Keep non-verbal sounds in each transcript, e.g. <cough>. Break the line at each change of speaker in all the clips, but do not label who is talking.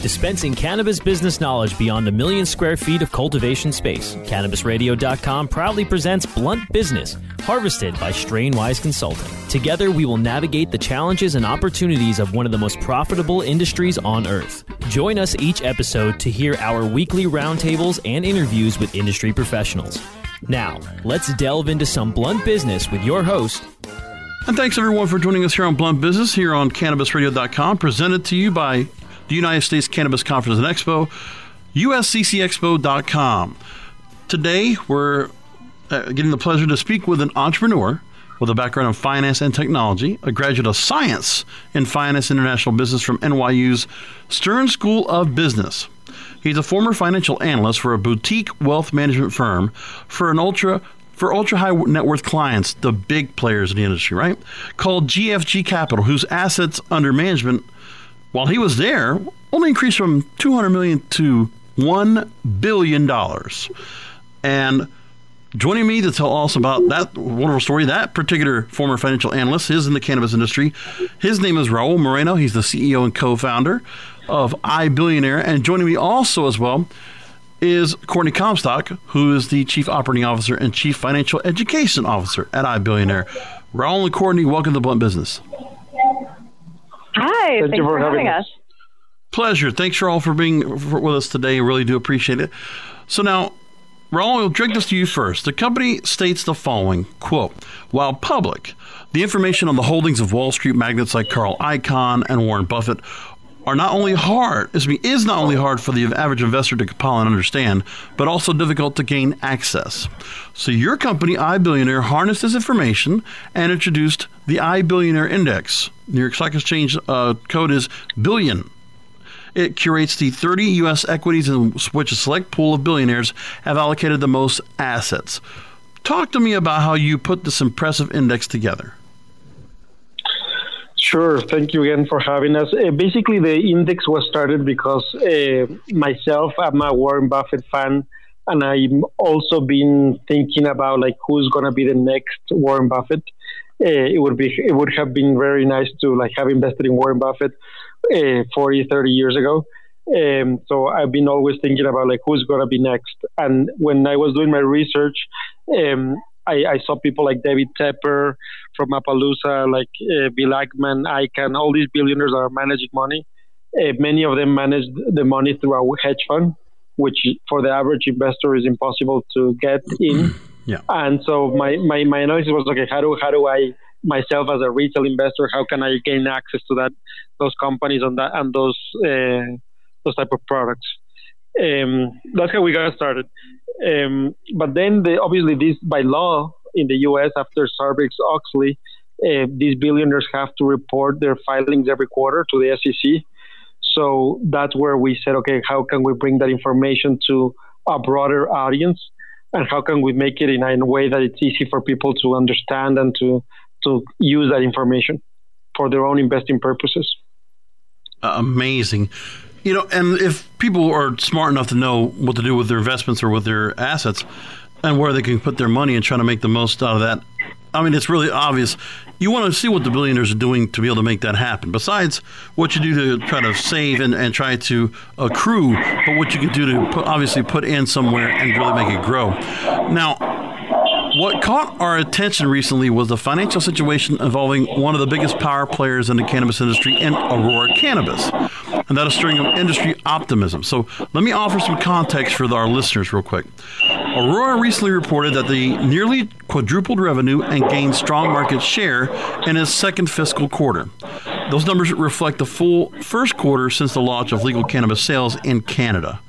dispensing cannabis business knowledge beyond a million square feet of cultivation space. CannabisRadio.com proudly presents Blunt Business, harvested by Strainwise Consulting. Together, we will navigate the challenges and opportunities of one of the most profitable industries on earth. Join us each episode to hear our weekly roundtables and interviews with industry professionals. Now, let's delve into some blunt business with your host,
and thanks everyone for joining us here on Blunt Business here on CannabisRadio.com, presented to you by the United States Cannabis Conference and Expo, USCCExpo.com. Today, we're uh, getting the pleasure to speak with an entrepreneur with a background in finance and technology, a graduate of science in finance international business from NYU's Stern School of Business. He's a former financial analyst for a boutique wealth management firm for an ultra for ultra high net worth clients, the big players in the industry, right? Called GFG Capital, whose assets under management while he was there, only increased from 200 million to 1 billion dollars. And joining me to tell us about that wonderful story, that particular former financial analyst is in the cannabis industry. His name is Raul Moreno. He's the CEO and co-founder of iBillionaire. And joining me also as well is Courtney Comstock, who is the Chief Operating Officer and Chief Financial Education Officer at iBillionaire. Raul and Courtney, welcome to Blunt Business.
Hi, Thank thanks for, for having us. us.
Pleasure. Thanks for all for being for, with us today. Really do appreciate it. So now, Raul, we'll direct this to you first. The company states the following quote, while public, the information on the holdings of Wall Street magnates like Carl Icahn and Warren Buffett are not only hard, is not only hard for the average investor to compile and understand, but also difficult to gain access. So your company, iBillionaire, harnessed this information and introduced the iBillionaire Index. New York Stock Exchange uh, code is billion. It curates the 30 U.S. equities in which a select pool of billionaires have allocated the most assets. Talk to me about how you put this impressive index together.
Sure. Thank you again for having us. Uh, basically, the index was started because uh, myself, I'm a Warren Buffett fan, and I've also been thinking about like who's to be the next Warren Buffett. Uh, it would be it would have been very nice to like have invested in Warren Buffett uh, 40, 30 years ago. Um, so I've been always thinking about like who's to be next. And when I was doing my research, um, I, I, saw people like David Tepper from Appaloosa, like uh, Bill Ackman, Icahn, all these billionaires are managing money. Uh, many of them manage the money through a hedge fund, which for the average investor is impossible to get in. <clears throat>
Yeah.
And so my, my, my analysis was okay, how do how do I myself as a retail investor, how can I gain access to that those companies and that and those uh, those type of products? Um, that's how we got started. Um, but then, the, obviously, this by law in the U.S. after Sarbanes Oxley, uh, these billionaires have to report their filings every quarter to the SEC. So that's where we said, okay, how can we bring that information to a broader audience, and how can we make it in a way that it's easy for people to understand and to to use that information for their own investing purposes.
Amazing. You know, and if people are smart enough to know what to do with their investments or with their assets and where they can put their money and try to make the most out of that, I mean, it's really obvious. You want to see what the billionaires are doing to be able to make that happen. Besides what you do to try to save and, and try to accrue, but what you can do to put, obviously put in somewhere and really make it grow. Now, what caught our attention recently was the financial situation involving one of the biggest power players in the cannabis industry in Aurora Cannabis. And that is stirring industry optimism. So let me offer some context for our listeners, real quick. Aurora recently reported that they nearly quadrupled revenue and gained strong market share in its second fiscal quarter. Those numbers reflect the full first quarter since the launch of legal cannabis sales in Canada.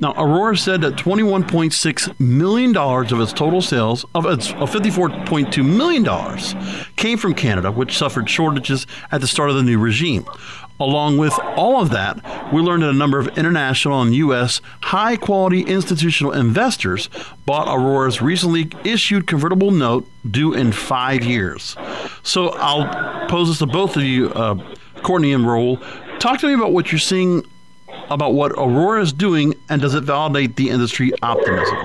Now, Aurora said that $21.6 million of its total sales, of its of $54.2 million, came from Canada, which suffered shortages at the start of the new regime. Along with all of that, we learned that a number of international and U.S. high quality institutional investors bought Aurora's recently issued convertible note due in five years. So I'll pose this to both of you, uh, Courtney and Raul. Talk to me about what you're seeing about what Aurora is doing, and does it validate the industry optimism?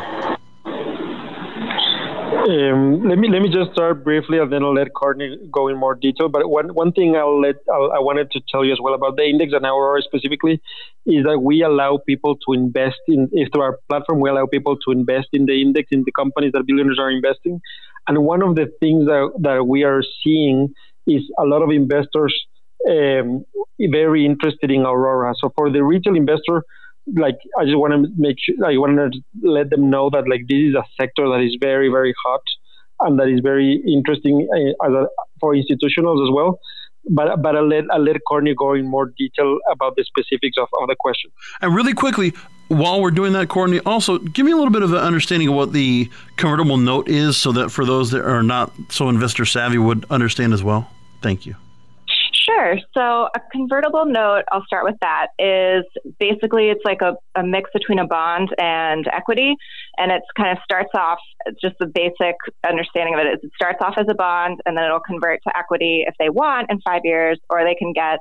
Um, let me let me just start briefly, and then I'll let Courtney go in more detail. But one one thing I'll let I'll, i wanted to tell you as well about the index and Aurora specifically is that we allow people to invest in through our platform we allow people to invest in the index in the companies that billionaires are investing. And one of the things that that we are seeing is a lot of investors um, very interested in Aurora. So for the retail investor like I just want to make sure I want to let them know that like this is a sector that is very very hot and that is very interesting uh, as a, for institutionals as well. But but I'll let I'll let Courtney go in more detail about the specifics of, of the question.
And really quickly, while we're doing that, Courtney, also give me a little bit of an understanding of what the convertible note is, so that for those that are not so investor savvy would understand as well. Thank you.
Sure. So a convertible note, I'll start with that, is basically it's like a, a mix between a bond and equity. And it's kind of starts off, just the basic understanding of it is it starts off as a bond and then it'll convert to equity if they want in five years, or they can get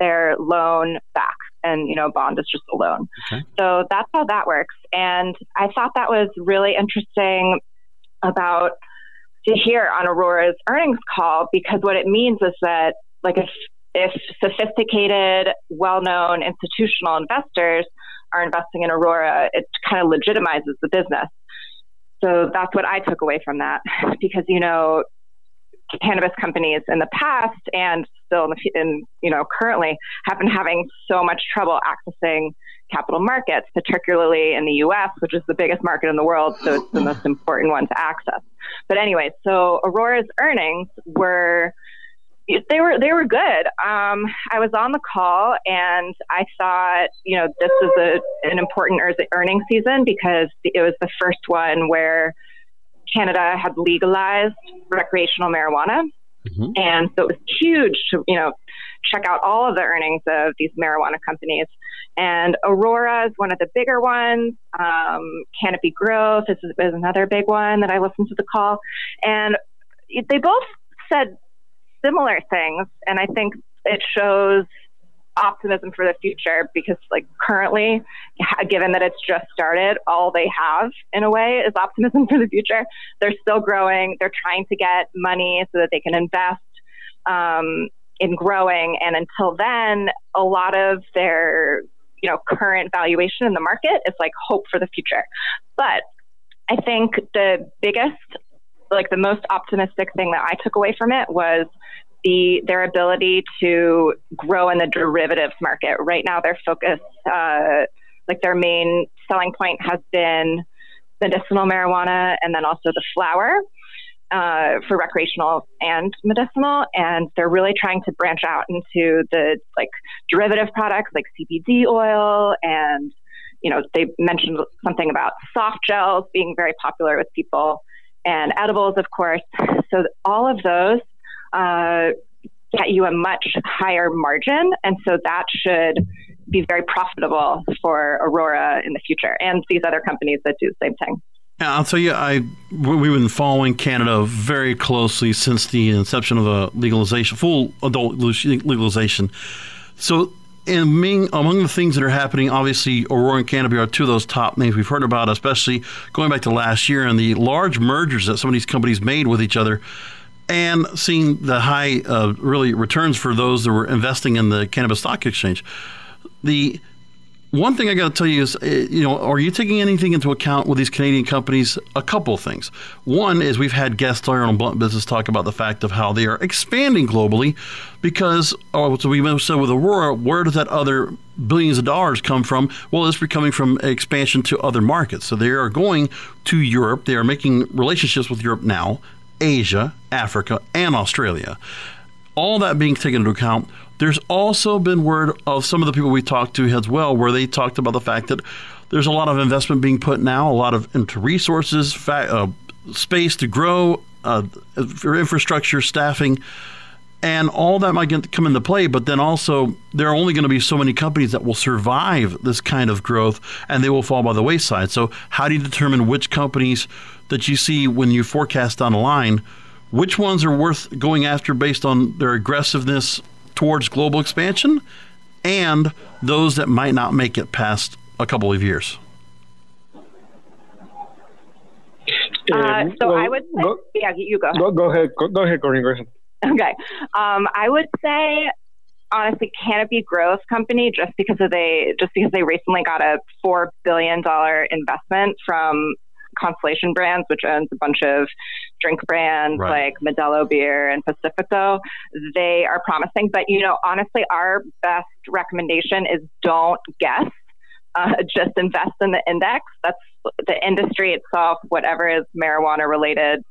their loan back. And, you know, bond is just a loan. Okay. So that's how that works. And I thought that was really interesting about to hear on Aurora's earnings call because what it means is that like if if sophisticated, well-known institutional investors are investing in Aurora, it kind of legitimizes the business. So that's what I took away from that, <laughs> because you know, cannabis companies in the past and still in, the, in you know currently have been having so much trouble accessing capital markets, particularly in the U.S., which is the biggest market in the world, so it's the most <laughs> important one to access. But anyway, so Aurora's earnings were they were they were good. Um, I was on the call and I thought, you know, this is a, an important earning season because it was the first one where Canada had legalized recreational marijuana, mm-hmm. and so it was huge to you know check out all of the earnings of these marijuana companies. And Aurora is one of the bigger ones. Um, Canopy Growth is, is another big one that I listened to the call, and they both said similar things. And I think it shows optimism for the future because like currently given that it's just started all they have in a way is optimism <laughs> for the future they're still growing they're trying to get money so that they can invest um, in growing and until then a lot of their you know current valuation in the market is like hope for the future but i think the biggest like the most optimistic thing that i took away from it was the their ability to grow in the derivatives market. Right now, their focus, uh, like their main selling point, has been medicinal marijuana and then also the flower uh, for recreational and medicinal. And they're really trying to branch out into the like derivative products like CBD oil and you know they mentioned something about soft gels being very popular with people and edibles, of course. So all of those uh, get you a much higher margin. And so that should be very profitable for Aurora in the future and these other companies that do the same thing.
Yeah, I'll tell you, I we've been following Canada very closely since the inception of the legalization, full adult legalization. So, and being, among the things that are happening, obviously, Aurora and Canopy are two of those top names we've heard about, especially going back to last year and the large mergers that some of these companies made with each other and seeing the high uh, really returns for those that were investing in the cannabis stock exchange. The one thing I got to tell you is, uh, you know, are you taking anything into account with these Canadian companies? A couple of things. One is we've had guests on Blunt Business talk about the fact of how they are expanding globally, because oh, so we said with Aurora, where does that other billions of dollars come from? Well, it's coming from expansion to other markets. So they are going to Europe. They are making relationships with Europe now. Asia, Africa, and Australia. All that being taken into account, there's also been word of some of the people we talked to as well, where they talked about the fact that there's a lot of investment being put now, a lot of into resources, fa- uh, space to grow, uh, infrastructure, staffing, and all that might get, come into play. But then also, there are only going to be so many companies that will survive this kind of growth, and they will fall by the wayside. So, how do you determine which companies that you see when you forecast on a line, which ones are worth going after based on their aggressiveness towards global expansion and those that might not make it past a couple of years?
Uh, so well, I would say, go, yeah, you go ahead.
Go, go ahead. Go, go ahead, Courtney. Go ahead.
Okay. Um, I would say honestly Canopy Growth Company just because of they just because they recently got a four billion dollar investment from Constellation Brands, which owns a bunch of drink brands right. like Modelo Beer and Pacifico. They are promising, but you know, honestly, our best recommendation is don't guess uh, <laughs> just invest in the index. That's the industry itself, whatever is marijuana related,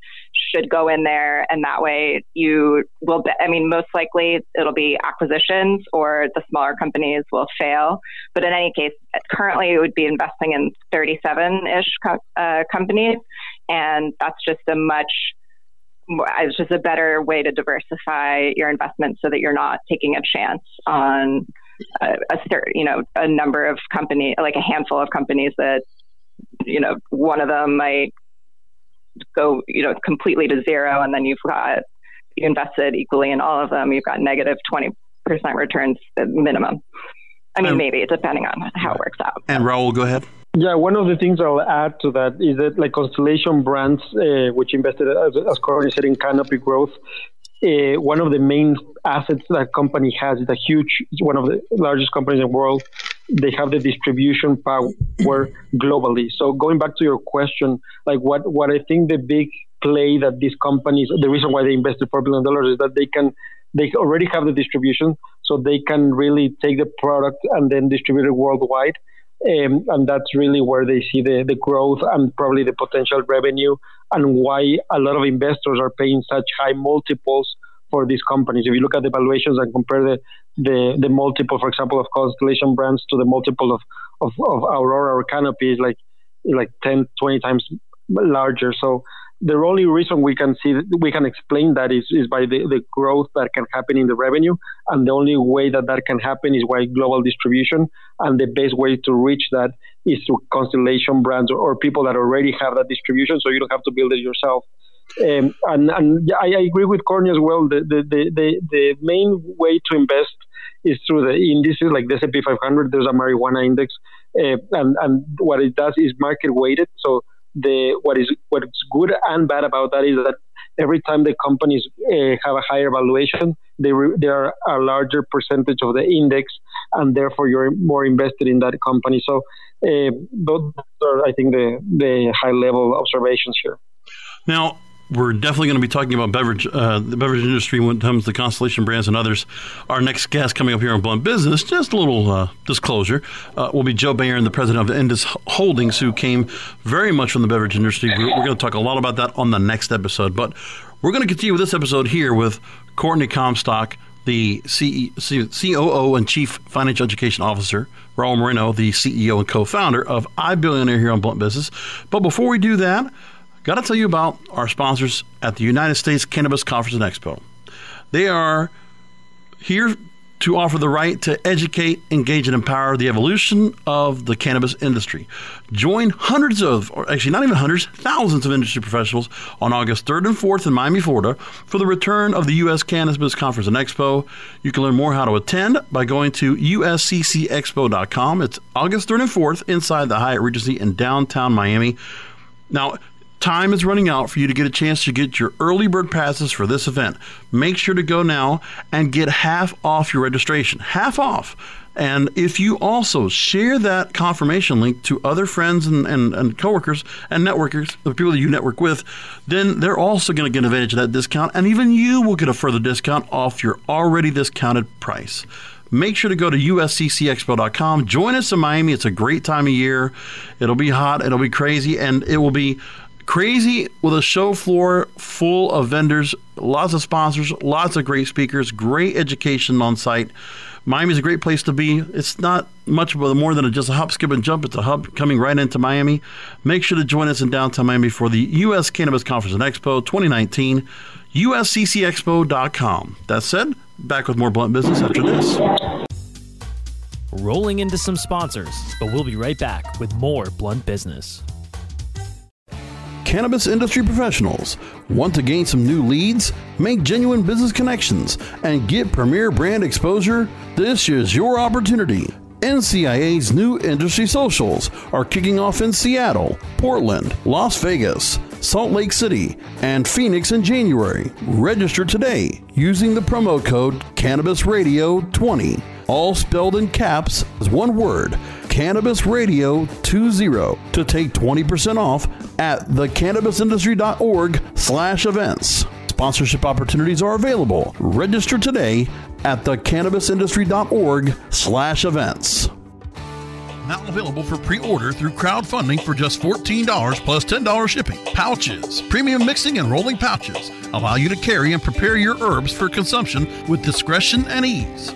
should go in there. And that way you will, be, I mean, most likely it'll be acquisitions or the smaller companies will fail. But in any case, currently it would be investing in 37 ish co- uh, companies. And that's just a much it's just a better way to diversify your investment so that you're not taking a chance on a, a you know a number of company like a handful of companies that you know one of them might go you know completely to zero and then you've got you invested equally in all of them. You've got negative 20% returns minimum. I mean and, maybe depending on how it works out.
And raul go ahead.
Yeah, one of the things I'll add to that is that like Constellation Brands, uh, which invested as, as Courtney said in Canopy Growth, uh, one of the main assets that company has is a huge, one of the largest companies in the world. They have the distribution power globally. So going back to your question, like what, what I think the big play that these companies, the reason why they invested four billion dollars is that they can, they already have the distribution, so they can really take the product and then distribute it worldwide. Um, and that's really where they see the, the growth and probably the potential revenue and why a lot of investors are paying such high multiples for these companies. If you look at the valuations and compare the, the, the multiple, for example, of Constellation Brands to the multiple of, of, of Aurora or Canopy is like, like 10, 20 times larger. So the only reason we can see we can explain that is, is by the, the growth that can happen in the revenue and the only way that that can happen is by global distribution and the best way to reach that is through constellation brands or, or people that already have that distribution so you don't have to build it yourself um, and, and I, I, agree with Courtney as well the, the, the, the, the main way to invest is through the indices like the S&P 500 there's a marijuana index uh, and, and what it does is market weighted so the what is what's good and bad about that is that every time the companies uh, have a higher valuation, they re- they are a larger percentage of the index, and therefore you're more invested in that company. So uh, those are, I think, the the high level observations here.
Now, we're definitely going to be talking about beverage, uh, the beverage industry when it comes to Constellation Brands and others. Our next guest coming up here on Blunt Business, just a little uh, disclosure, uh, will be Joe Bayern, the president of Indus Holdings, who came very much from the beverage industry. We're, we're going to talk a lot about that on the next episode. But we're going to continue with this episode here with Courtney Comstock, the COO and Chief Financial Education Officer, Raul Moreno, the CEO and co founder of iBillionaire here on Blunt Business. But before we do that, Got to tell you about our sponsors at the United States Cannabis Conference and Expo. They are here to offer the right to educate, engage, and empower the evolution of the cannabis industry. Join hundreds of, or actually not even hundreds, thousands of industry professionals on August 3rd and 4th in Miami, Florida for the return of the U.S. Cannabis Conference and Expo. You can learn more how to attend by going to usccexpo.com. It's August 3rd and 4th inside the Hyatt Regency in downtown Miami. Now, Time is running out for you to get a chance to get your early bird passes for this event. Make sure to go now and get half off your registration. Half off. And if you also share that confirmation link to other friends and, and, and coworkers and networkers, the people that you network with, then they're also going to get an advantage of that discount. And even you will get a further discount off your already discounted price make sure to go to usccexpo.com. Join us in Miami. It's a great time of year. It'll be hot, it'll be crazy, and it will be Crazy with a show floor full of vendors, lots of sponsors, lots of great speakers, great education on site. Miami's a great place to be. It's not much more than just a hop, skip, and jump. It's a hub coming right into Miami. Make sure to join us in downtown Miami for the U.S. Cannabis Conference and Expo 2019, usccexpo.com. That said, back with more blunt business after this.
Rolling into some sponsors, but we'll be right back with more blunt business
cannabis industry professionals. Want to gain some new leads, make genuine business connections, and get premier brand exposure? This is your opportunity. NCIA's new industry socials are kicking off in Seattle, Portland, Las Vegas, Salt Lake City, and Phoenix in January. Register today using the promo code Cannabis Radio 20, all spelled in caps as one word. Cannabis Radio 20 to take 20% off at thecannabisindustry.org slash events. Sponsorship opportunities are available. Register today at thecannabisindustry.org slash events. Now available for pre-order through crowdfunding for just $14 plus $10 shipping. Pouches, premium mixing and rolling pouches allow you to carry and prepare your herbs for consumption with discretion and ease.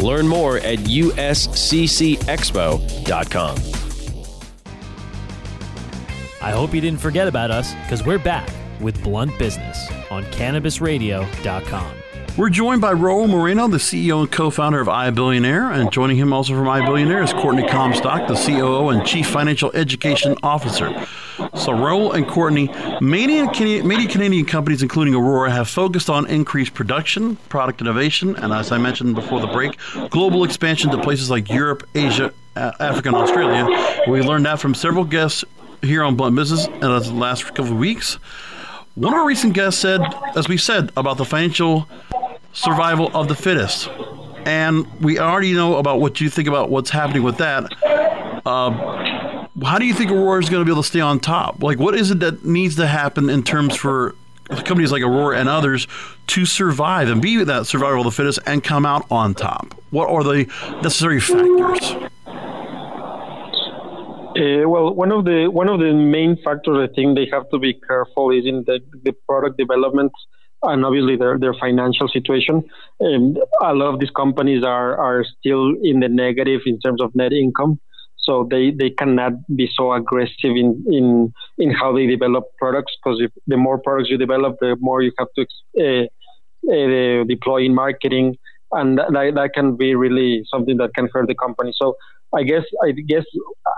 Learn more at usccexpo.com.
I hope you didn't forget about us because we're back with Blunt Business on CannabisRadio.com.
We're joined by Raul Moreno, the CEO and co-founder of iBillionaire, and joining him also from iBillionaire is Courtney Comstock, the COO and Chief Financial Education Officer. So Raul and Courtney, many, many Canadian companies, including Aurora, have focused on increased production, product innovation, and as I mentioned before the break, global expansion to places like Europe, Asia, Africa, and Australia. We learned that from several guests here on Blunt Business in the last couple of weeks. One of our recent guests said, as we said, about the financial survival of the fittest. And we already know about what you think about what's happening with that. Uh, how do you think Aurora is going to be able to stay on top? Like, what is it that needs to happen in terms for companies like Aurora and others to survive and be that survival of the fittest and come out on top? What are the necessary factors?
Uh, well, one of the one of the main factors I think they have to be careful is in the, the product development and obviously their, their financial situation. And a lot of these companies are, are still in the negative in terms of net income. So they, they cannot be so aggressive in, in, in how they develop products because the more products you develop, the more you have to uh, uh, deploy in marketing. And that, that can be really something that can hurt the company. So I guess I guess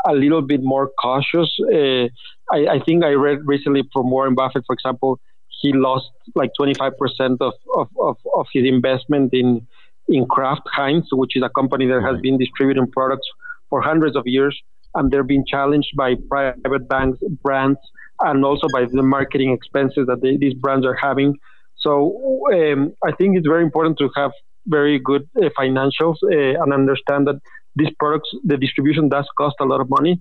a little bit more cautious. Uh, I, I think I read recently from Warren Buffett, for example, he lost like 25% of, of, of, of, his investment in in Kraft Heinz, which is a company that has been distributing products for hundreds of years, and they're being challenged by private banks, brands, and also by the marketing expenses that they, these brands are having. So um, I think it's very important to have very good uh, financials uh, and understand that these products, the distribution does cost a lot of money.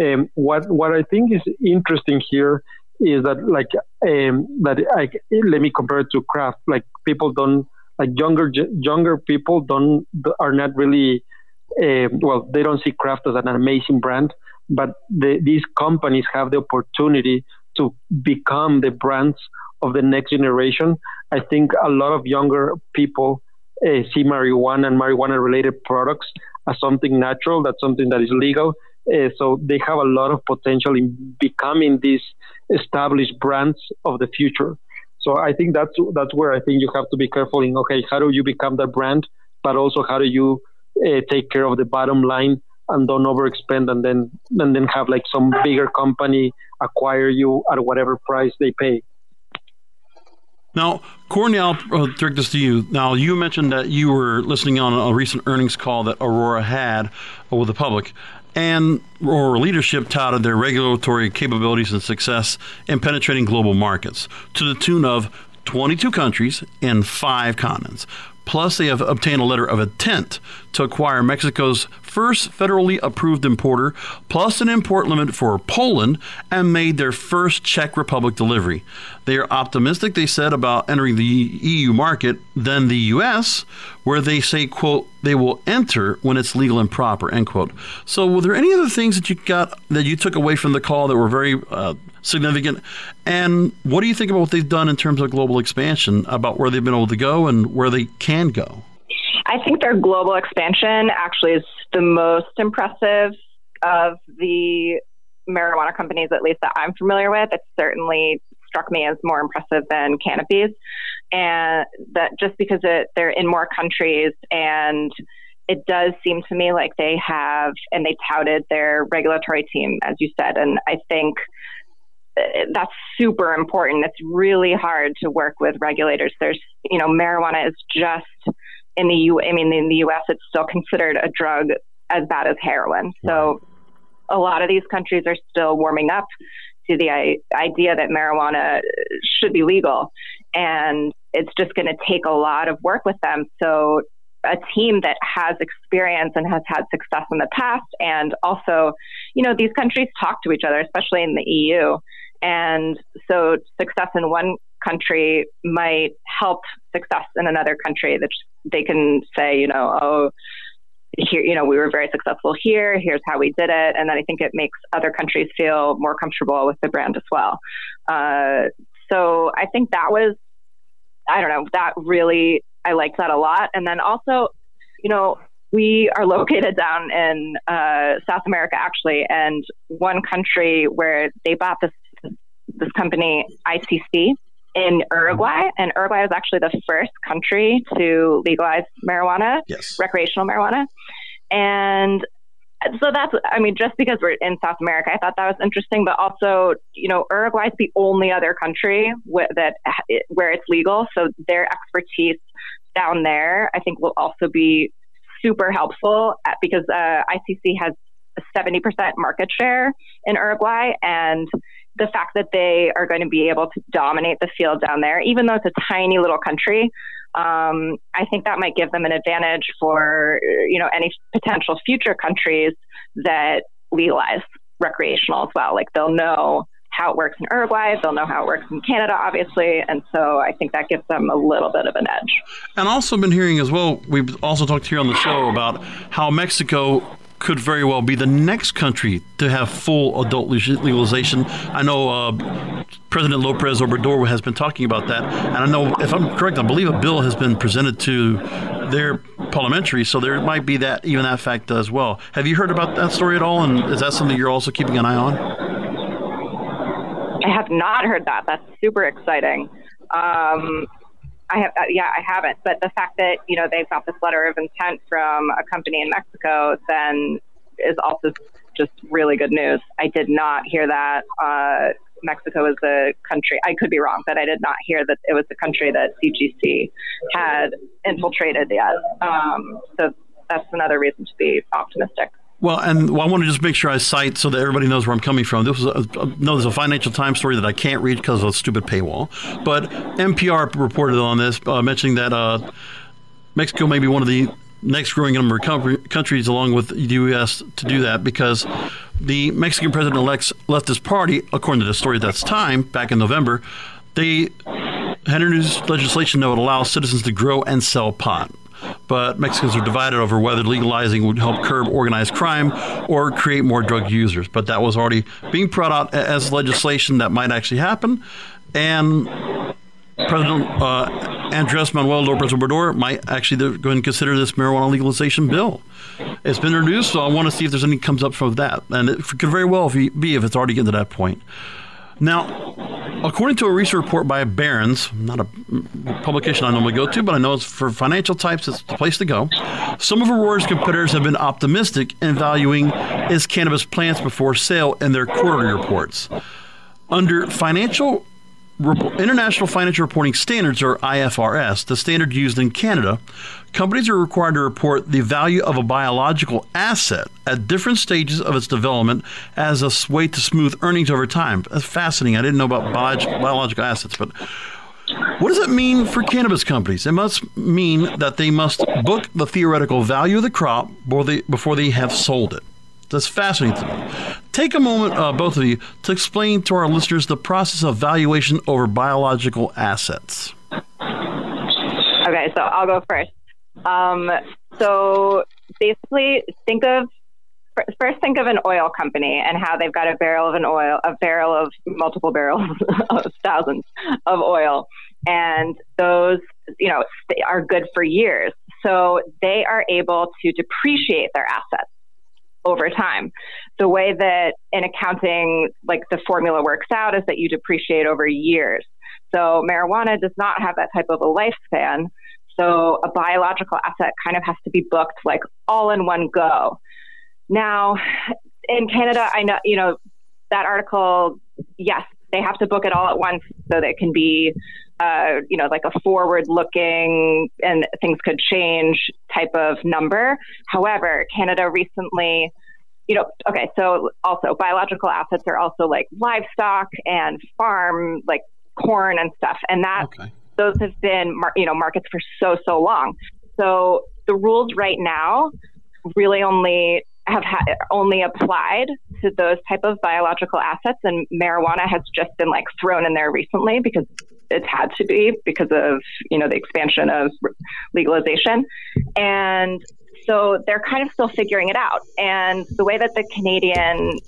Um, what what I think is interesting here is that like um, that I, let me compare it to Kraft Like people don't like younger younger people don't are not really uh, well they don't see Kraft as an amazing brand, but the, these companies have the opportunity to become the brands of the next generation. I think a lot of younger people uh, see marijuana and marijuana related products as something natural, that's something that is legal. Uh, so they have a lot of potential in becoming these established brands of the future. So I think that's that's where I think you have to be careful in okay, how do you become that brand, but also how do you uh, take care of the bottom line and don't overexpend and then and then have like some bigger company acquire you at whatever price they pay.
Now, Courtney, I'll direct this to you. Now, you mentioned that you were listening on a recent earnings call that Aurora had with the public, and Aurora leadership touted their regulatory capabilities and success in penetrating global markets to the tune of 22 countries in five continents. Plus, they have obtained a letter of intent to acquire Mexico's first federally approved importer, plus an import limit for Poland, and made their first Czech Republic delivery. They are optimistic, they said, about entering the EU market than the U.S., where they say, quote, they will enter when it's legal and proper, end quote. So, were there any other things that you got that you took away from the call that were very uh, significant? And what do you think about what they've done in terms of global expansion, about where they've been able to go and where they can go?
I think their global expansion actually is the most impressive of the marijuana companies, at least that I'm familiar with. It certainly struck me as more impressive than Canopy's, and that just because it, they're in more countries and it does seem to me like they have and they touted their regulatory team as you said. And i think uh, that's super important. It's really hard to work with regulators. There's you know marijuana is just in the U. I mean, in the U.S., it's still considered a drug as bad as heroin. So a lot of these countries are still warming up to the idea that marijuana should be legal, and it's just going to take a lot of work with them. So a team that has experience and has had success in the past, and also, you know, these countries talk to each other, especially in the EU. And so success in one country might help success in another country that they can say, you know, oh, here, you know, we were very successful here. Here's how we did it. And then I think it makes other countries feel more comfortable with the brand as well. Uh, so I think that was, I don't know, that really, I liked that a lot. And then also, you know, we are <laughs> located down in uh, South America, actually, and one country where they bought this this company ICC in Uruguay, and Uruguay was actually the first country to legalize marijuana,
yes.
recreational marijuana. And so that's, I mean, just because we're in South America, I thought that was interesting. But also, you know, Uruguay is the only other country wh- that where it's legal, so their expertise down there, I think, will also be super helpful at, because uh, ICC has a 70% market share in Uruguay, and the fact that they are going to be able to dominate the field down there, even though it's a tiny little country, um, I think that might give them an advantage for you know any potential future countries that legalize recreational as well. Like they'll know how it works in Uruguay, they'll know how it works in Canada, obviously, and so I think that gives them a little bit of an edge.
And also been hearing as well. We've also talked here on the show about how Mexico could very well be the next country to have full adult legalization. I know uh, President Lopez Obrador has been talking about that, and I know, if I'm correct, I believe a bill has been presented to their parliamentary, so there might be that even that fact as well. Have you heard about that story at all, and is that something you're also keeping an eye on?
I have not heard that. That's super exciting. Um, I have, uh, yeah, I haven't. But the fact that you know they've got this letter of intent from a company in Mexico then is also just really good news. I did not hear that uh, Mexico is the country. I could be wrong, but I did not hear that it was the country that CGC had infiltrated yet. Um, so that's another reason to be optimistic.
Well, and I want to just make sure I cite so that everybody knows where I'm coming from. This was a, no, there's a Financial Times story that I can't read because of a stupid paywall. But NPR reported on this, uh, mentioning that uh, Mexico may be one of the next growing number of countries, along with the U.S., to do that because the Mexican president-elect's leftist party, according to the story at that time back in November, they had introduced legislation that would allow citizens to grow and sell pot but Mexicans are divided over whether legalizing would help curb organized crime or create more drug users. But that was already being brought out as legislation that might actually happen. And President uh, Andres Manuel Lopez Obrador might actually go and consider this marijuana legalization bill. It's been introduced, so I want to see if there's any comes up from that. And it could very well be if it's already getting to that point. Now, according to a recent report by Barron's, not a publication I normally go to, but I know it's for financial types, it's the place to go. Some of Aurora's competitors have been optimistic in valuing its cannabis plants before sale in their quarterly reports. Under financial International Financial Reporting Standards, or IFRS, the standard used in Canada, companies are required to report the value of a biological asset at different stages of its development as a way to smooth earnings over time. That's fascinating. I didn't know about biological assets, but What does it mean for cannabis companies? It must mean that they must book the theoretical value of the crop before they, before they have sold it. That's fascinating to me. Take a moment, uh, both of you, to explain to our listeners the process of valuation over biological assets.
Okay, so I'll go first. Um, so basically, think of first think of an oil company and how they've got a barrel of an oil, a barrel of multiple barrels <laughs> of thousands of oil, and those you know are good for years. So they are able to depreciate their assets over time. The way that in accounting, like the formula works out, is that you depreciate over years. So marijuana does not have that type of a lifespan. So a biological asset kind of has to be booked like all in one go. Now, in Canada, I know, you know, that article, yes, they have to book it all at once so that it can be, uh, you know, like a forward looking and things could change type of number. However, Canada recently, you know, okay, so also biological assets are also like livestock and farm, like corn and stuff. And that, okay. Those have been, you know, markets for so, so long. So the rules right now really only have ha- only applied to those type of biological assets and marijuana has just been like thrown in there recently because it's had to be because of you know the expansion of legalization and so they're kind of still figuring it out and the way that the canadian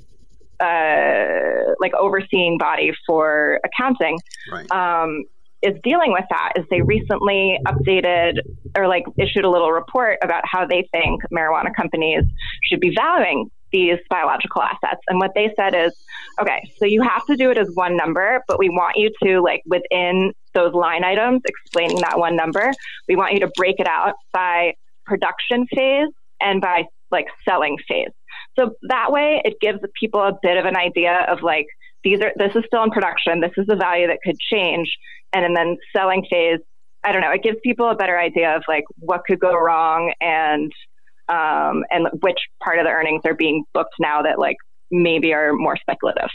uh, like overseeing body for accounting right. um, is dealing with that is they recently updated or like issued a little report about how they think marijuana companies should be valuing these biological assets. And what they said is, okay, so you have to do it as one number, but we want you to like within those line items explaining that one number, we want you to break it out by production phase and by like selling phase. So that way it gives people a bit of an idea of like these are this is still in production, this is the value that could change and then selling phase i don't know it gives people a better idea of like what could go wrong and um, and which part of the earnings are being booked now that like maybe are more speculative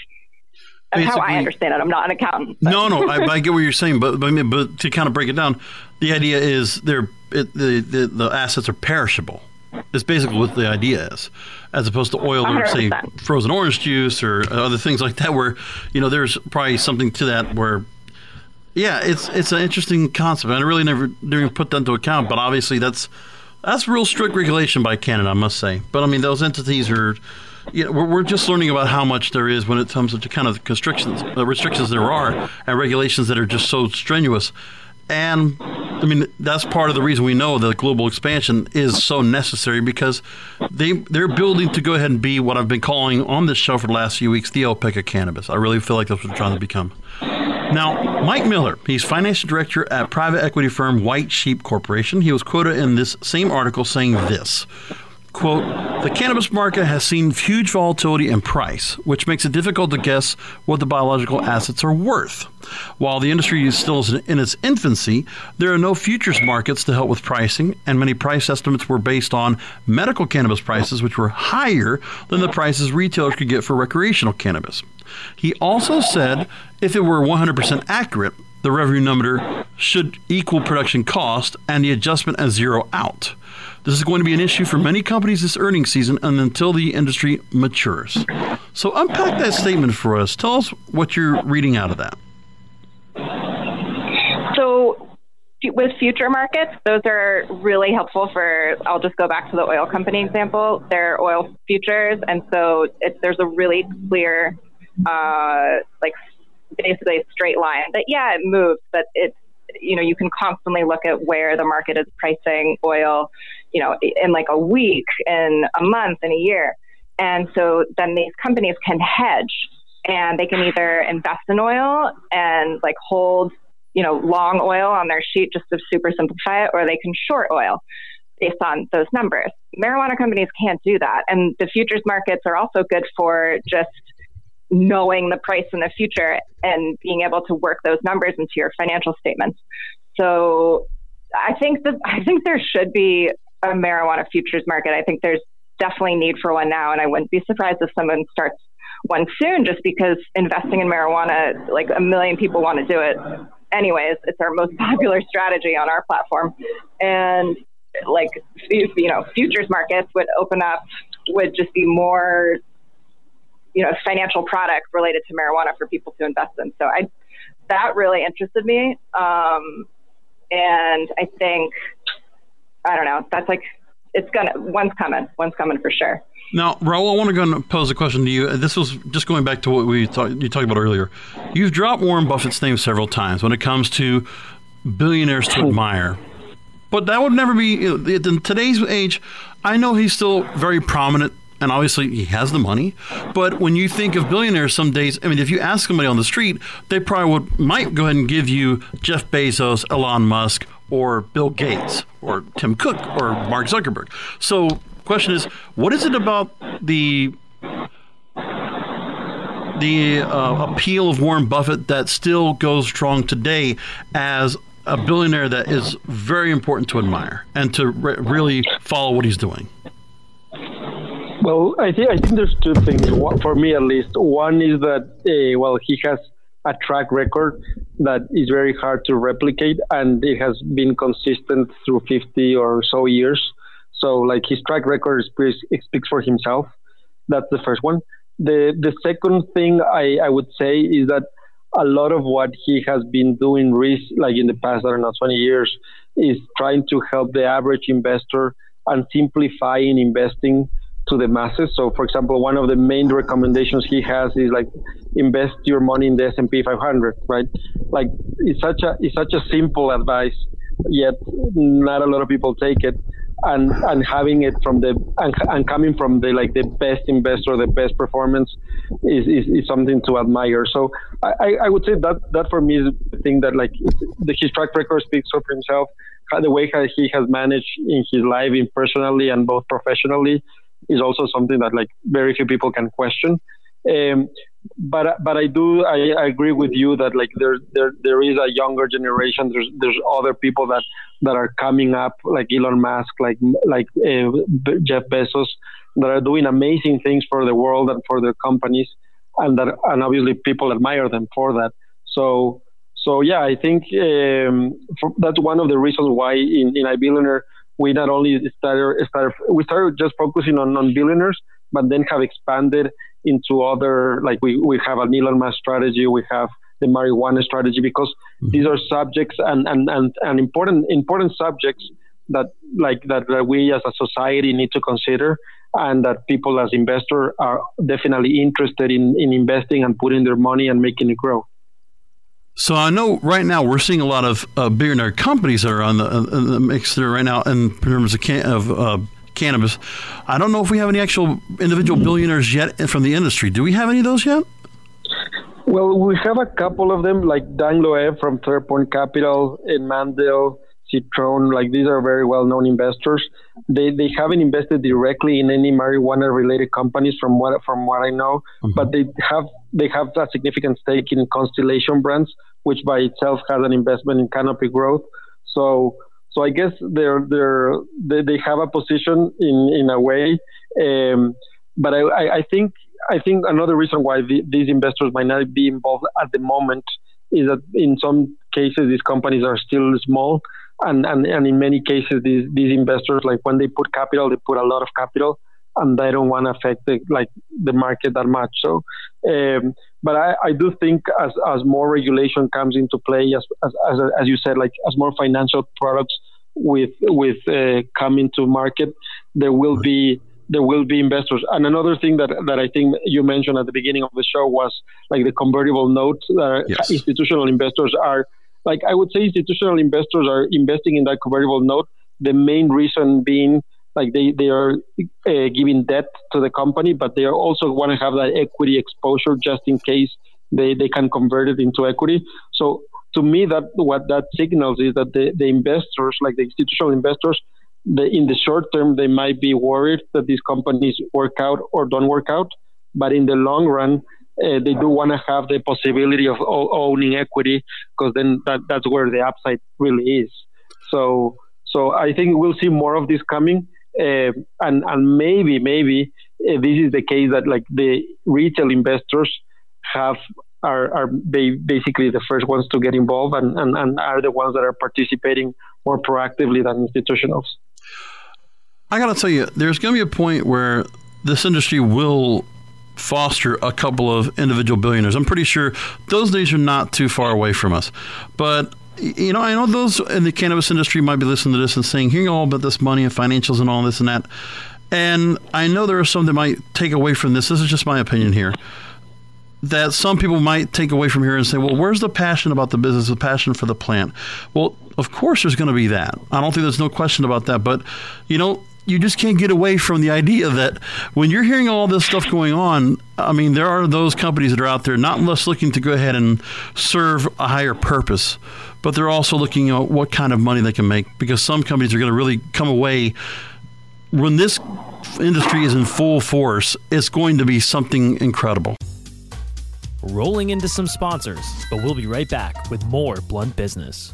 that's Basically, how I understand it. I'm not an accountant.
But. No, no, I, I, <laughs> get what you're saying, but, but but to kind of break it down, the idea is they're it, the, the the assets are perishable. It's basically what the idea is, as opposed to oil or 100%. say frozen orange juice or other things like that, where you know there's probably something to that where yeah, it's it's an interesting concept. I really never didn't put that into account, but obviously that's that's real strict regulation by Canada, I must say. But I mean, those entities are. Yeah, we're, we're just learning about how much there is when it comes to kind of constrictions, the restrictions there are, and regulations that are just so strenuous. And I mean, that's part of the reason we know that global expansion is so necessary because they they're building to go ahead and be what I've been calling on this show for the last few weeks the OPEC of cannabis. I really feel like that's what they're trying to become. Now, Mike Miller, he's financial director at private equity firm White Sheep Corporation. He was quoted in this same article saying this quote, the cannabis market has seen huge volatility in price, which makes it difficult to guess what the biological assets are worth. While the industry is still in its infancy, there are no futures markets to help with pricing, and many price estimates were based on medical cannabis prices, which were higher than the prices retailers could get for recreational cannabis. He also said if it were 100% accurate, the revenue number should equal production cost and the adjustment as zero out. This is going to be an issue for many companies this earnings season and until the industry matures. So unpack that statement for us. Tell us what you're reading out of that.
So with future markets, those are really helpful for. I'll just go back to the oil company example. They're oil futures, and so it, there's a really clear, uh, like basically straight line. That yeah, it moves, but it's you know you can constantly look at where the market is pricing oil you know, in like a week, in a month, in a year. And so then these companies can hedge and they can either invest in oil and like hold, you know, long oil on their sheet just to super simplify it, or they can short oil based on those numbers. Marijuana companies can't do that. And the futures markets are also good for just knowing the price in the future and being able to work those numbers into your financial statements. So I think that I think there should be a marijuana futures market. I think there's definitely need for one now, and I wouldn't be surprised if someone starts one soon, just because investing in marijuana, like a million people want to do it, anyways. It's our most <laughs> popular strategy on our platform, and like you know, futures markets would open up would just be more you know financial products related to marijuana for people to invest in. So I that really interested me, um, and I think I don't know. That's like it's gonna one's coming, one's coming for sure.
Now, Raul, I want to go and pose a question to you. This was just going back to what we you talked about earlier. You've dropped Warren Buffett's name several times when it comes to billionaires to admire. But that would never be in today's age. I know he's still very prominent and obviously he has the money. But when you think of billionaires, some days, I mean, if you ask somebody on the street, they probably would might go ahead and give you Jeff Bezos, Elon Musk, or Bill Gates, or Tim Cook, or Mark Zuckerberg. So, question is, what is it about the the uh, appeal of Warren Buffett that still goes strong today as a billionaire that is very important to admire and to re- really follow what he's doing?
Well, I think I think there's two things for me at least. One is that uh, well, he has a track record that is very hard to replicate, and it has been consistent through 50 or so years. So, like his track record speaks for himself. That's the first one. The the second thing I, I would say is that a lot of what he has been doing, risk like in the past, I don't know, 20 years, is trying to help the average investor and simplifying investing to the masses. So, for example, one of the main recommendations he has is like invest your money in the S and P 500, right? Like it's such a it's such a simple advice, yet not a lot of people take it. And and having it from the and, and coming from the like the best investor, the best performance, is, is, is something to admire. So I, I would say that that for me is the thing that like the, his track record speaks for himself. The way he has managed in his life, in personally and both professionally, is also something that like very few people can question. Um, but but I do I, I, agree with you that like there there there is a younger generation. There's there's other people that that are coming up like Elon Musk, like like uh, Jeff Bezos, that are doing amazing things for the world and for their companies, and that and obviously people admire them for that. So so yeah, I think um, that's one of the reasons why in in iBillionaire we not only started, started we started just focusing on, on billionaires, but then have expanded into other like we, we have an Elon Musk strategy, we have the marijuana strategy because mm-hmm. these are subjects and, and, and, and important important subjects that like that, that we as a society need to consider and that people as investors are definitely interested in, in investing and putting their money and making it grow.
So I know right now we're seeing a lot of uh, billionaire companies that are on the, uh, the mix there right now in terms of, can- of uh, cannabis. I don't know if we have any actual individual billionaires yet from the industry. Do we have any of those yet?
Well, we have a couple of them, like Dan Loeb from Third Point Capital and Mandel, Citron. Like these are very well-known investors. They they haven't invested directly in any marijuana-related companies, from what from what I know, mm-hmm. but they have they have a significant stake in Constellation Brands, which by itself has an investment in Canopy Growth. So, so I guess they're they're they, they have a position in in a way, um, but I, I think I think another reason why the, these investors might not be involved at the moment is that in some cases these companies are still small. And, and, and in many cases, these, these investors, like when they put capital, they put a lot of capital and they don't want to affect the, like the market that much. So, um, but I, I do think as, as more regulation comes into play, as, as, as, as you said, like as more financial products with with uh, coming to market, there will be there will be investors. And another thing that, that I think you mentioned at the beginning of the show was like the convertible notes. That yes. institutional investors are like I would say institutional investors are investing in that convertible note. The main reason being like they they are uh, giving debt to the company, but they also want to have that equity exposure just in case they, they can convert it into equity. So to me, that what that signals is that the, the investors, like the institutional investors, the, in the short term, they might be worried that these companies work out or don't work out, but in the long run, uh, they do want to have the possibility of owning equity because then that, that's where the upside really is. So, so I think we'll see more of this coming. Uh, and and maybe maybe uh, this is the case that like the retail investors have are, are basically the first ones to get involved and, and, and are the ones that are participating more proactively than institutionals.
I got to tell you, there's to be a point where this industry will foster a couple of individual billionaires. I'm pretty sure those days are not too far away from us. But you know, I know those in the cannabis industry might be listening to this and saying, hearing all about this money and financials and all this and that. And I know there are some that might take away from this. This is just my opinion here. That some people might take away from here and say, well, where's the passion about the business, the passion for the plant? Well, of course, there's going to be that. I don't think there's no question about that. But, you know, you just can't get away from the idea that when you're hearing all this stuff going on, I mean, there are those companies that are out there not less looking to go ahead and serve a higher purpose, but they're also looking at what kind of money they can make because some companies are going to really come away when this industry is in full force, it's going to be something incredible.
Rolling into some sponsors, but we'll be right back with more Blunt Business.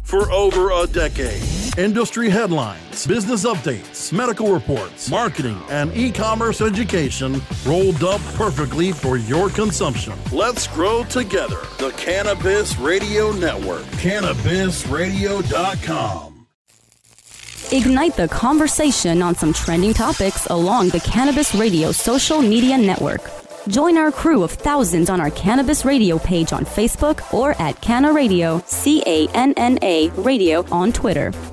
for over a decade. Industry headlines, business updates, medical reports, marketing, and e commerce education rolled up perfectly for your consumption. Let's grow together. The Cannabis Radio Network, cannabisradio.com.
Ignite the conversation on some trending topics along the Cannabis Radio social media network. Join our crew of thousands on our Cannabis Radio page on Facebook or at Canna Radio, C A N N A Radio on Twitter.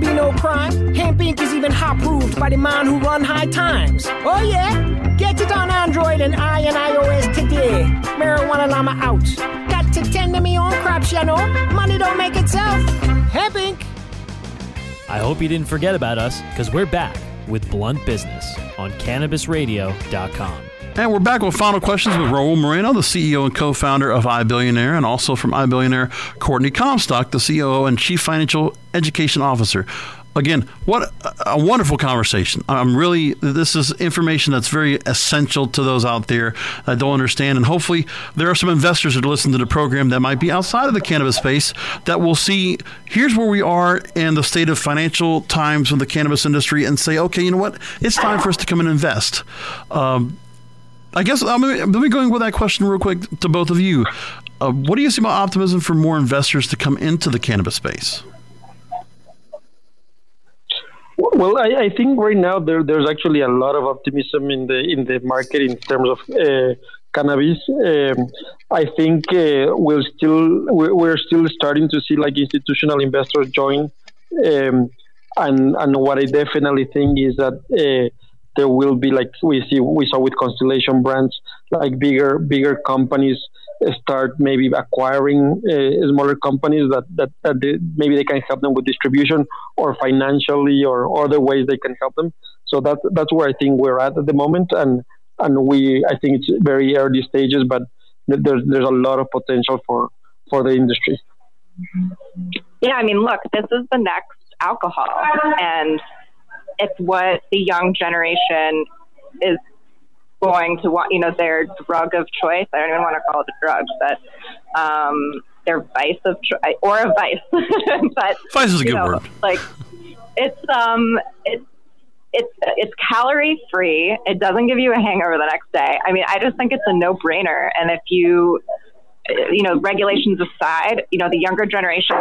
be no crime. Hemp Inc. is even hot proved by the man who run high times. Oh yeah? Get it on Android and I and iOS today. Marijuana Llama out. Got to tend to me own crops, you know. Money don't make itself. Hemp Inc.
I hope you didn't forget about us because we're back with Blunt Business on CannabisRadio.com.
And we're back with final questions with Raul Moreno, the CEO and co-founder of iBillionaire, and also from iBillionaire, Courtney Comstock, the COO and Chief Financial Education Officer. Again, what a wonderful conversation. I'm really, this is information that's very essential to those out there that don't understand. And hopefully, there are some investors that listen to the program that might be outside of the cannabis space that will see here's where we are in the state of financial times in the cannabis industry and say, okay, you know what? It's time for us to come and invest. Um, I guess I'm let me go with that question real quick to both of you. Uh, what do you see about optimism for more investors to come into the cannabis space?
Well, I, I think right now there, there's actually a lot of optimism in the in the market in terms of uh, cannabis. Um, I think uh, we're still we're, we're, still starting to see like institutional investors join, um, and and what I definitely think is that uh, there will be like we see we saw with Constellation Brands, like bigger bigger companies start maybe acquiring uh, smaller companies that that, that they, maybe they can help them with distribution or financially or other ways they can help them. So that that's where I think we're at at the moment, and and we I think it's very early stages, but there's there's a lot of potential for for the industry.
Yeah, I mean, look, this is the next alcohol, and it's what the young generation is going to want, you know, their drug of choice. I don't even want to call it a drug, but um, their vice of choice or a vice. <laughs> but
vice is a good know, word.
Like it's um it's it's it's calorie free. It doesn't give you a hangover the next day. I mean, I just think it's a no brainer. And if you Uh, you know, regulations aside, you know, the younger generation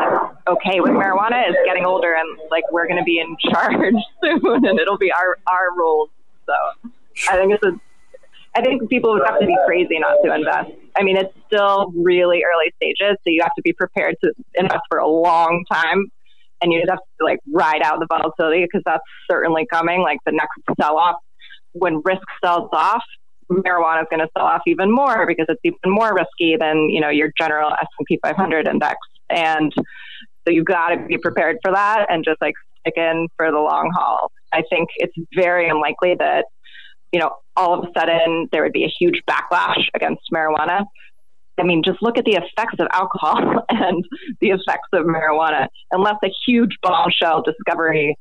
okay with marijuana is getting older, and like we're going to be in <laughs> charge soon, and it'll be our our rules. So I think it's a I think people would have to be crazy not to invest. I mean, it's still really early stages, so you have to be prepared to invest for a long time, and you just have to like ride out the volatility because that's certainly coming. Like the next sell off, when risk sells off, marijuana is going to sell off even more because it's even more risky than you know your general S and P 500 index, and so you've got to be prepared for that and just like stick in for the long haul. I think it's very unlikely that you know, all of a sudden there would be a huge backlash against marijuana. I mean, just look at the effects of alcohol <laughs> and the effects of marijuana. Unless a huge bombshell discovery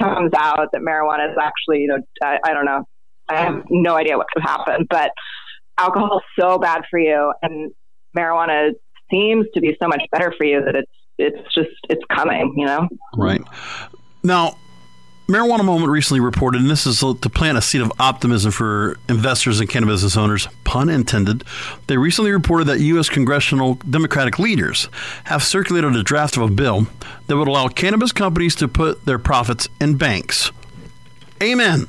comes out that marijuana is actually, you know, I, I don't know. I have no idea what could happen, but alcohol is so bad for you, and marijuana seems to be so much better for you that it's it's just it's coming, you know.
Right now, Marijuana Moment recently reported, and this is to plant a seed of optimism for investors and cannabis business owners, pun intended. They recently reported that U.S. congressional Democratic leaders have circulated a draft of a bill that would allow cannabis companies to put their profits in banks. Amen.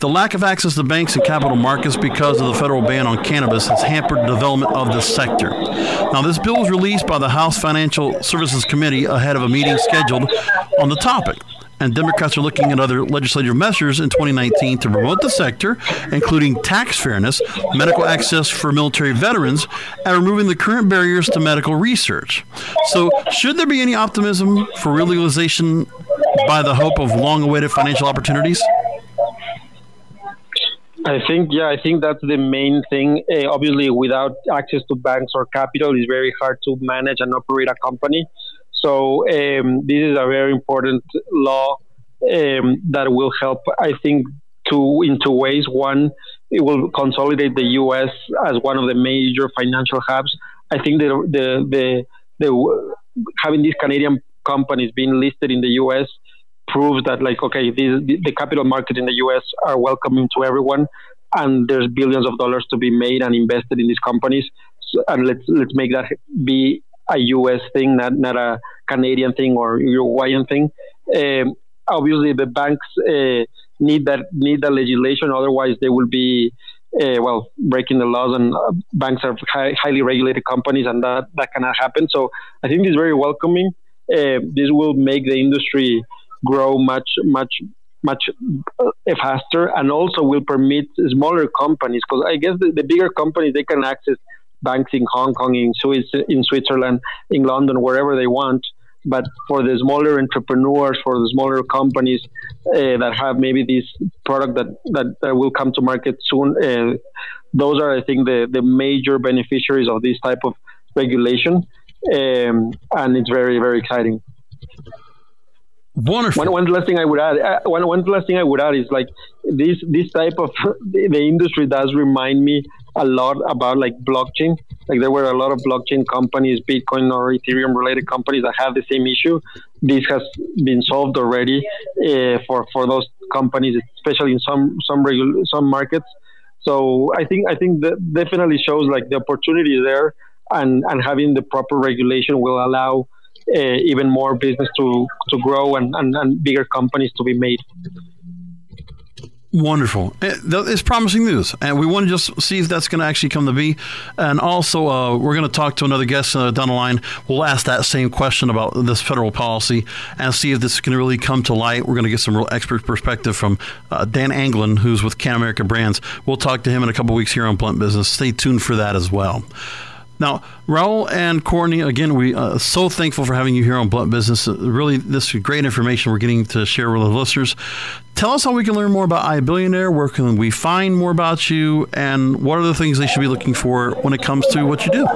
The lack of access to banks and capital markets because of the federal ban on cannabis has hampered the development of this sector. Now, this bill was released by the House Financial Services Committee ahead of a meeting scheduled on the topic and Democrats are looking at other legislative measures in 2019 to promote the sector, including tax fairness, medical access for military veterans, and removing the current barriers to medical research. So, should there be any optimism for real legalization by the hope of long awaited financial opportunities?
I think, yeah, I think that's the main thing. Uh, obviously, without access to banks or capital, it's very hard to manage and operate a company. So um, this is a very important law um, that will help, I think, two in two ways. One, it will consolidate the U.S. as one of the major financial hubs. I think the the the, the having these Canadian companies being listed in the U.S. proves that, like, okay, the, the capital market in the U.S. are welcoming to everyone, and there's billions of dollars to be made and invested in these companies. So, and let's let's make that be a U.S. thing, not not a Canadian thing or Uruguayan thing. Um, obviously, the banks uh, need that need that legislation. Otherwise, they will be uh, well breaking the laws. And uh, banks are high, highly regulated companies, and that that cannot happen. So I think is very welcoming. Uh, this will make the industry grow much much much uh, faster, and also will permit smaller companies because I guess the, the bigger companies they can access banks in Hong Kong, in Swiss, in Switzerland, in London, wherever they want. But for the smaller entrepreneurs, for the smaller companies uh, that have maybe this product that, that, that will come to market soon, uh, those are, I think, the, the major beneficiaries of this type of regulation. Um, and it's very, very exciting.
Wonderful.
One, one last thing I would add. Uh, one, one last thing I would add is like this. This type of <laughs> the, industry does remind me a lot about like blockchain. Like there were a lot of blockchain companies, Bitcoin or Ethereum related companies that have the same issue. This has been solved already uh, for for those companies, especially in some some some markets. So I think I think that definitely shows like the opportunity there, and and having the proper regulation will allow even more business to to grow and, and, and bigger companies to be made.
Wonderful. Eh, it's promising news. And we want to just see if that's going to actually come to be. And also, uh, we're going to talk to another guest uh, down the line. We'll ask that same question about this federal policy and see if this can really come to light. We're going to get some real expert perspective from uh, Dan Anglin, who's with CannAmerica Brands. We'll talk to him in a couple weeks here on Blunt Business. Stay tuned for that as well. Now, Raul and Courtney, again, we are uh, so thankful for having you here on Blunt Business. Uh, really, this is great information we're getting to share with the listeners. Tell us how we can learn more about iBillionaire. Where can we find more about you? And what are the things they should be looking for when it comes to what you do?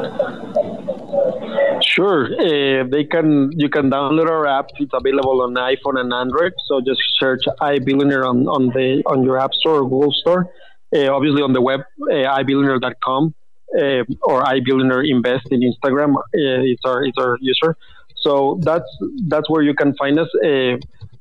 Sure, uh, they can. You can download our app. It's available on iPhone and Android. So just search iBillionaire on, on the on your App Store or Google Store. Uh, obviously on the web, uh, ibillionaire.com uh, or iBillionaire Invest in Instagram. Uh, it's our it's our user. So that's that's where you can find us. Uh,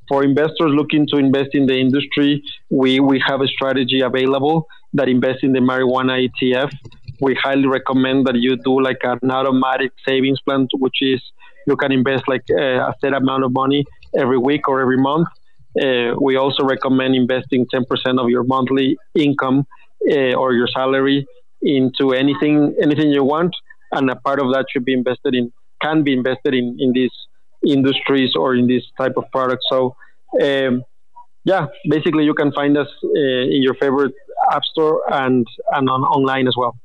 for investors looking to invest in the industry, we, we have a strategy available that invests in the marijuana ETF. we highly recommend that you do like an automatic savings plan, which is you can invest like uh, a set amount of money every week or every month. Uh, we also recommend investing 10% of your monthly income uh, or your salary into anything anything you want, and a part of that should be invested in can be invested in in these industries or in this type of product. So. Um, yeah, basically you can find us uh, in your favorite app store and and on online as well.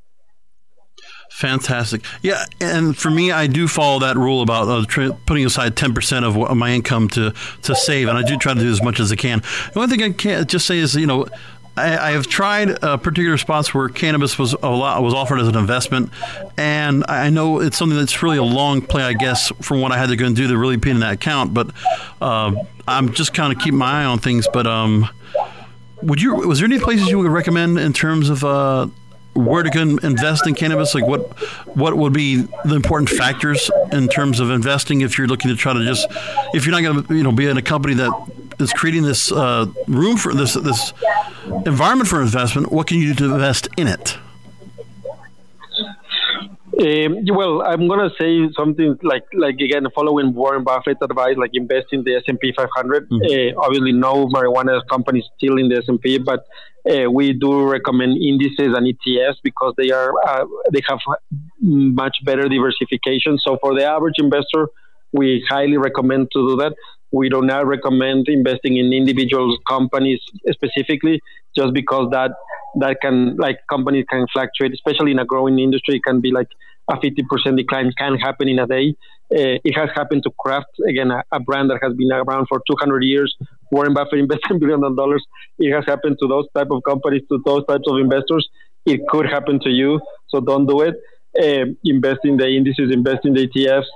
Fantastic. Yeah, and for me, I do follow that rule about uh, tr- putting aside ten percent of my income to to save, and I do try to do as much as I can. The only thing I can't just say is, you know, I, I, have tried uh, particular spots where cannabis was a lot was offered as an investment, and I know it's something that's really a long play, I guess, from what I had to go and do to really pay in that account. But uh, I'm just kind of keeping my eye on things. But um, would you? Was there any places you would recommend in terms of uh, where to go invest in cannabis? Like what what would be the important factors in terms of investing if you're looking to try to just if you're not going to you know be in a company that is creating this uh, room for this this environment for investment? What can you do to invest in it?
Um, well, I'm gonna say something like like again, following Warren Buffett's advice, like invest in the S and P 500. Mm-hmm. Uh, obviously, no marijuana companies still in the S and P, but uh, we do recommend indices and ETFs because they are uh, they have much better diversification. So for the average investor, we highly recommend to do that. We do not recommend investing in individual companies specifically, just because that that can like companies can fluctuate, especially in a growing industry. It can be like a 50% decline can happen in a day. Uh, it has happened to Kraft, again, a, a, brand that has been around for 200 years. Warren Buffett <laughs> invested billions of dollars. It has happened to those type of companies, to those types of investors. It could happen to you, so don't do it. Uh, invest in the indices, invest in the ETFs.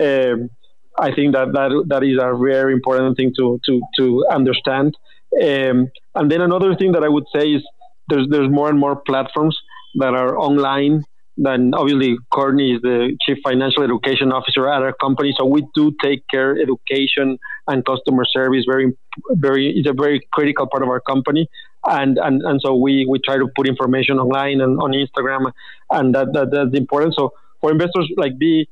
Um, I think that, that that is a very important thing to to to understand. Um, and then another thing that I would say is there's there's more and more platforms that are online then obviously Courtney is the chief financial education officer at our company. So we do take care education and customer service very, very is a very critical part of our company. And, and, and so we, we try to put information online and on Instagram and that, that that's important. So for investors, like be,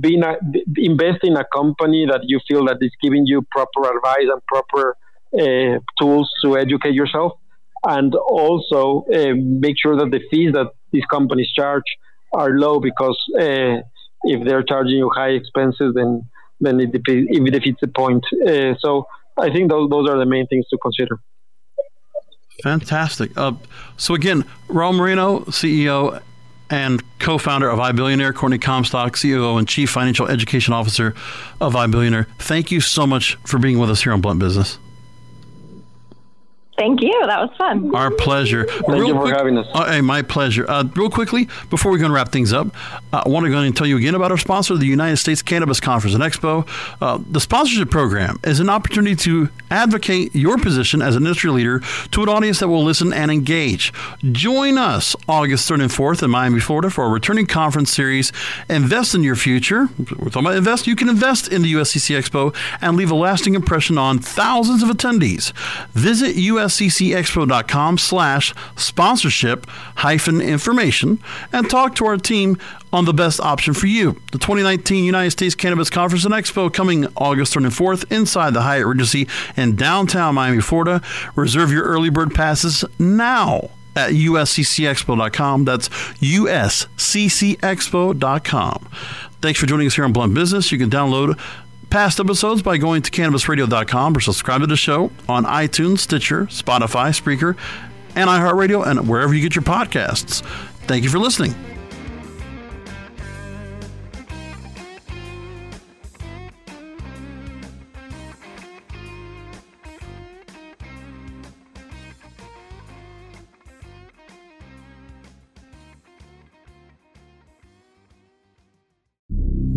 being a, invest in a company that you feel that is giving you proper advice and proper uh, tools to educate yourself and also uh, make sure that the fees that these companies charge are low because uh, if they're charging you high expenses, then then it, defeats, it defeats the point. Uh, so I think those those are the main things to consider.
Fantastic. Uh, so again, Raul Moreno, CEO and co-founder of iBillionaire, Courtney Comstock, CEO and Chief Financial Education Officer of iBillionaire. Thank you so much for being with us here on Blunt Business.
Thank you. That was fun.
Our pleasure.
Thank real you for quick, having us. Uh,
hey, my pleasure. Uh, real quickly, before we go and wrap things up, uh, I want to go and tell you again about our sponsor, the United States Cannabis Conference and Expo. Uh, the sponsorship program is an opportunity to advocate your position as an industry leader to an audience that will listen and engage. Join us August 3rd and 4th in Miami, Florida for a returning conference series, Invest in Your Future. We're talking about invest. You can invest in the USCC Expo and leave a lasting impression on thousands of attendees. Visit US usccexpo.com slash sponsorship hyphen information and talk to our team on the best option for you. The 2019 United States Cannabis Conference and Expo coming August 3rd and 4th inside the Hyatt Regency in downtown Miami, Florida. Reserve your early bird passes now at usccexpo.com. That's usccexpo.com. Thanks for joining us here on Blunt Business. You can download past episodes by going to cannabisradio.com or subscribe to the show on iTunes, Stitcher, Spotify, Spreaker, and iHeartRadio, and wherever you get your podcasts. Thank you for listening.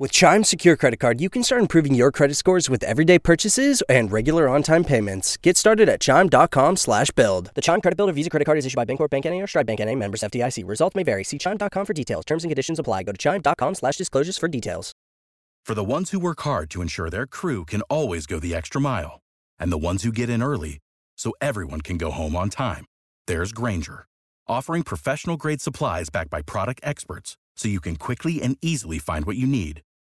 With Chime Secure Credit Card, you can start improving your credit scores with everyday purchases and regular on-time payments. Get started at chime.com slash build. The Chime Credit Builder Visa Credit Card is issued by Bancorp Bank N.A. or Stride Bank N.A. members FDIC. Results may vary. See chime.com for details. Terms and conditions apply. Go to chime.com slash disclosures for details.
For the ones who work hard to ensure their crew can always go the extra mile, and the ones who get in early so everyone can go home on time, there's Grainger, offering professional-grade supplies backed by product experts so you can quickly and easily find what you need.